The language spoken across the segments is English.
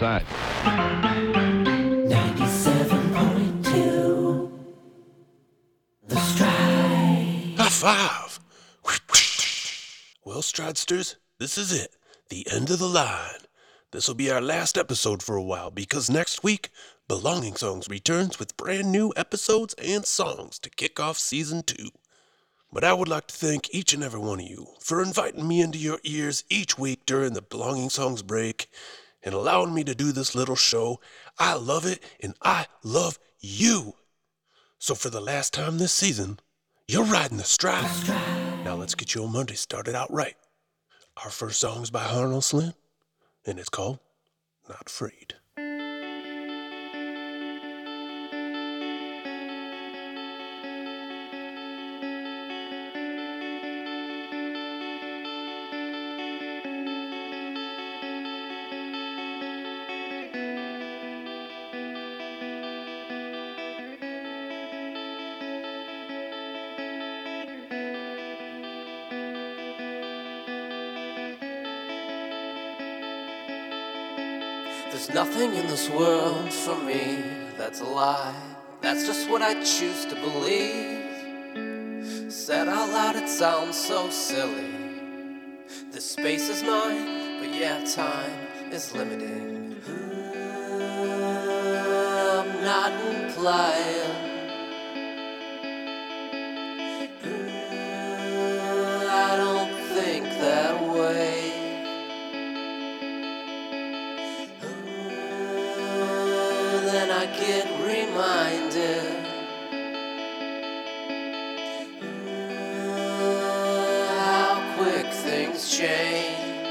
side. 97.2 The Stride. High five! Well, Stridesters, this is it. The end of the line. This will be our last episode for a while because next week, Belonging Songs returns with brand new episodes and songs to kick off season two. But I would like to thank each and every one of you for inviting me into your ears each week during the Belonging Songs break and allowing me to do this little show. I love it and I love you. So for the last time this season, you're riding the stride. Now let's get your Monday started out right. Our first song is by Arnold Slim, and it's called Not Afraid. There's nothing in this world for me that's a lie. That's just what I choose to believe. Said out loud, it sounds so silly. This space is mine, but yeah, time is limiting. Hmm, I'm not implying. I get reminded how quick things change.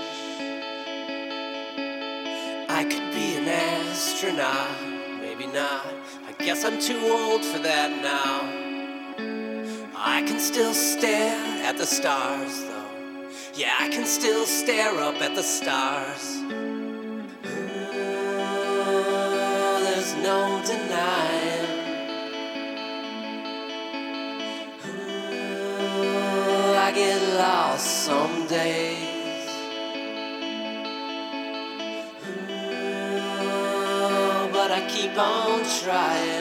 I could be an astronaut, maybe not. I guess I'm too old for that now. I can still stare at the stars, though. Yeah, I can still stare up at the stars. No denying. I get lost some days. Ooh, But I keep on trying.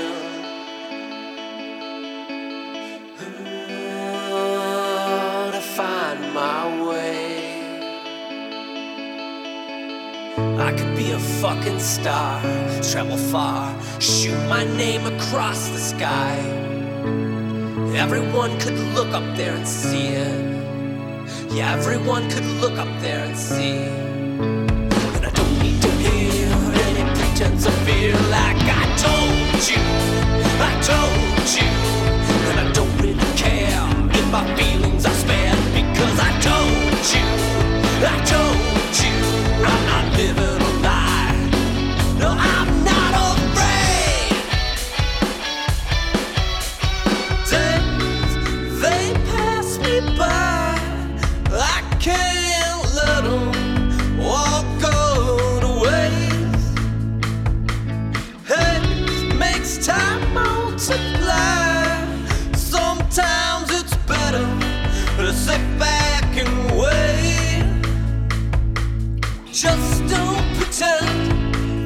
I could be a fucking star, travel far, shoot my name across the sky. Everyone could look up there and see it. Yeah, everyone could look up there and see. And I don't need to hear any pretense of fear like I told you, I told you. And I don't really care if my feelings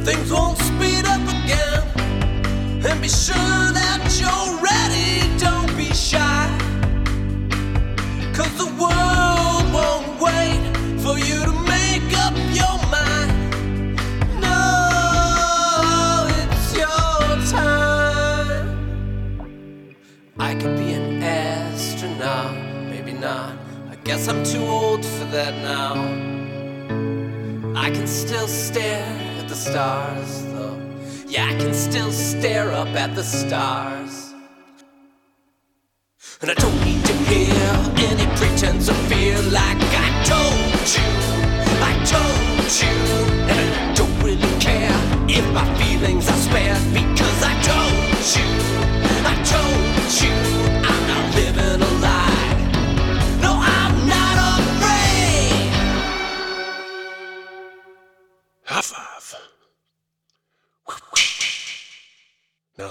things won't speed up again. And be sure that you're ready, don't be shy. Cause the world won't wait for you to make up your mind. No, it's your time. I could be an astronaut, maybe not. I guess I'm too old for that now. I can still stare the stars, though. Yeah, I can still stare up at the stars. And I don't need to hear any pretense of fear like I told you. I told you. And I don't really care if my feelings are spared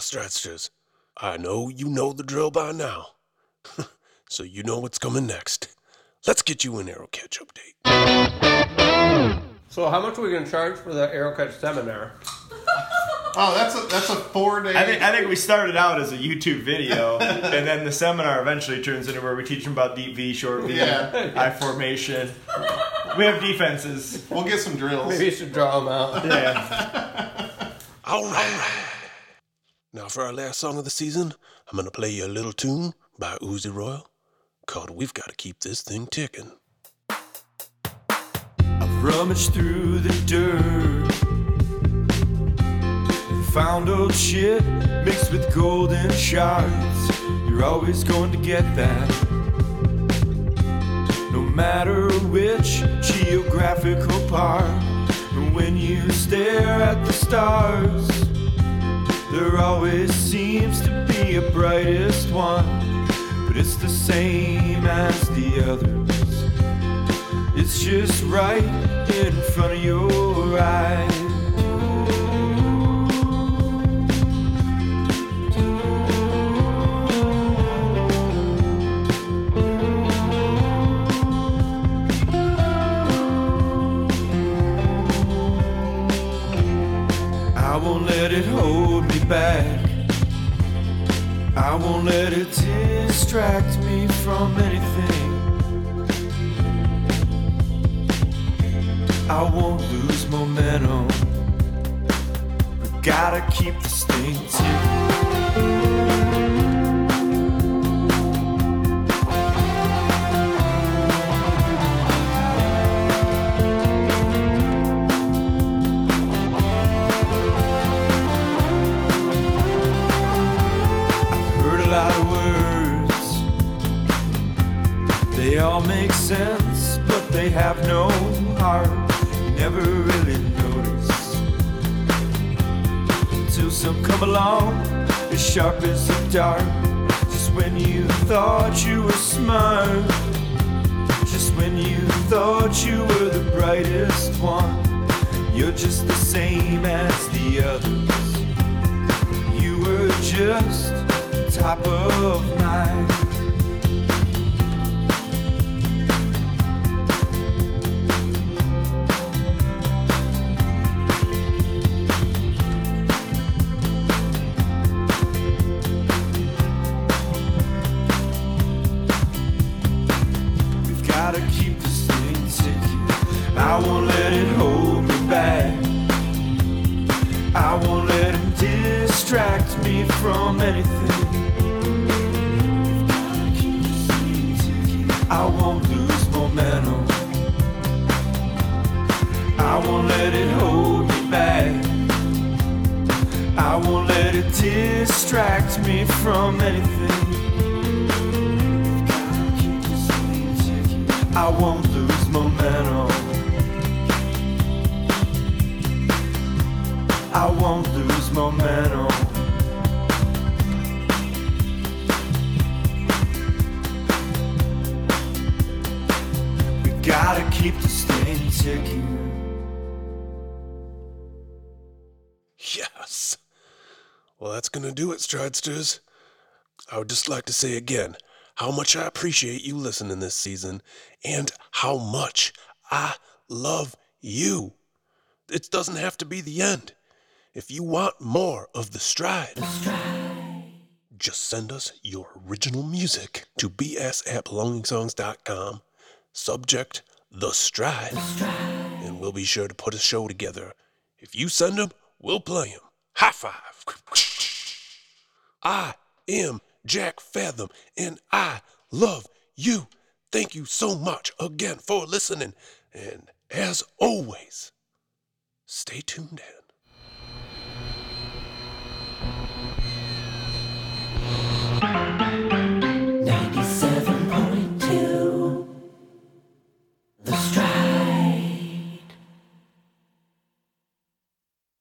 Now, Stridesters, I know you know the drill by now. so you know what's coming next. Let's get you an Arrow Catch update. So how much are we gonna charge for the Arrow Catch seminar? Oh, that's a that's a four day. I think I think we started out as a YouTube video, and then the seminar eventually turns into where we teach them about deep V, short V, Yeah. I formation. We have defenses. we'll get some drills. Maybe you should draw them out. Yeah. All right. Now, for our last song of the season, I'm going to play you a little tune by Uzi Royal called We've Got to Keep This Thing Ticking. I've rummaged through the dirt and found old shit mixed with golden shards. You're always going to get that. No matter which geographical part. When you stare at the stars, there always seems to be a brightest one. But it's the same as the others. It's just right in front of your eyes. Won't let it hold me back. I won't let it distract me from anything. I won't lose momentum. We gotta keep this thing ticking. All make sense, but they have no heart. Never really notice until some come along as sharp as a dart. Just when you thought you were smart, just when you thought you were the brightest one, you're just the same as the others. You were just top of mind. I won't let it hold me back. I won't let him distract me from anything. I won't lose momentum. I won't let it hold me back. I won't let it distract me from anything. I won't lose keep this thing ticking. Yes. Well, that's going to do it, Stridesters. I would just like to say again how much I appreciate you listening this season and how much I love you. It doesn't have to be the end. If you want more of the stride, just send us your original music to bs at belongingsongs.com. Subject The Stride. And we'll be sure to put a show together. If you send them, we'll play them. High five. I am Jack Fathom, and I love you. Thank you so much again for listening. And as always, stay tuned in.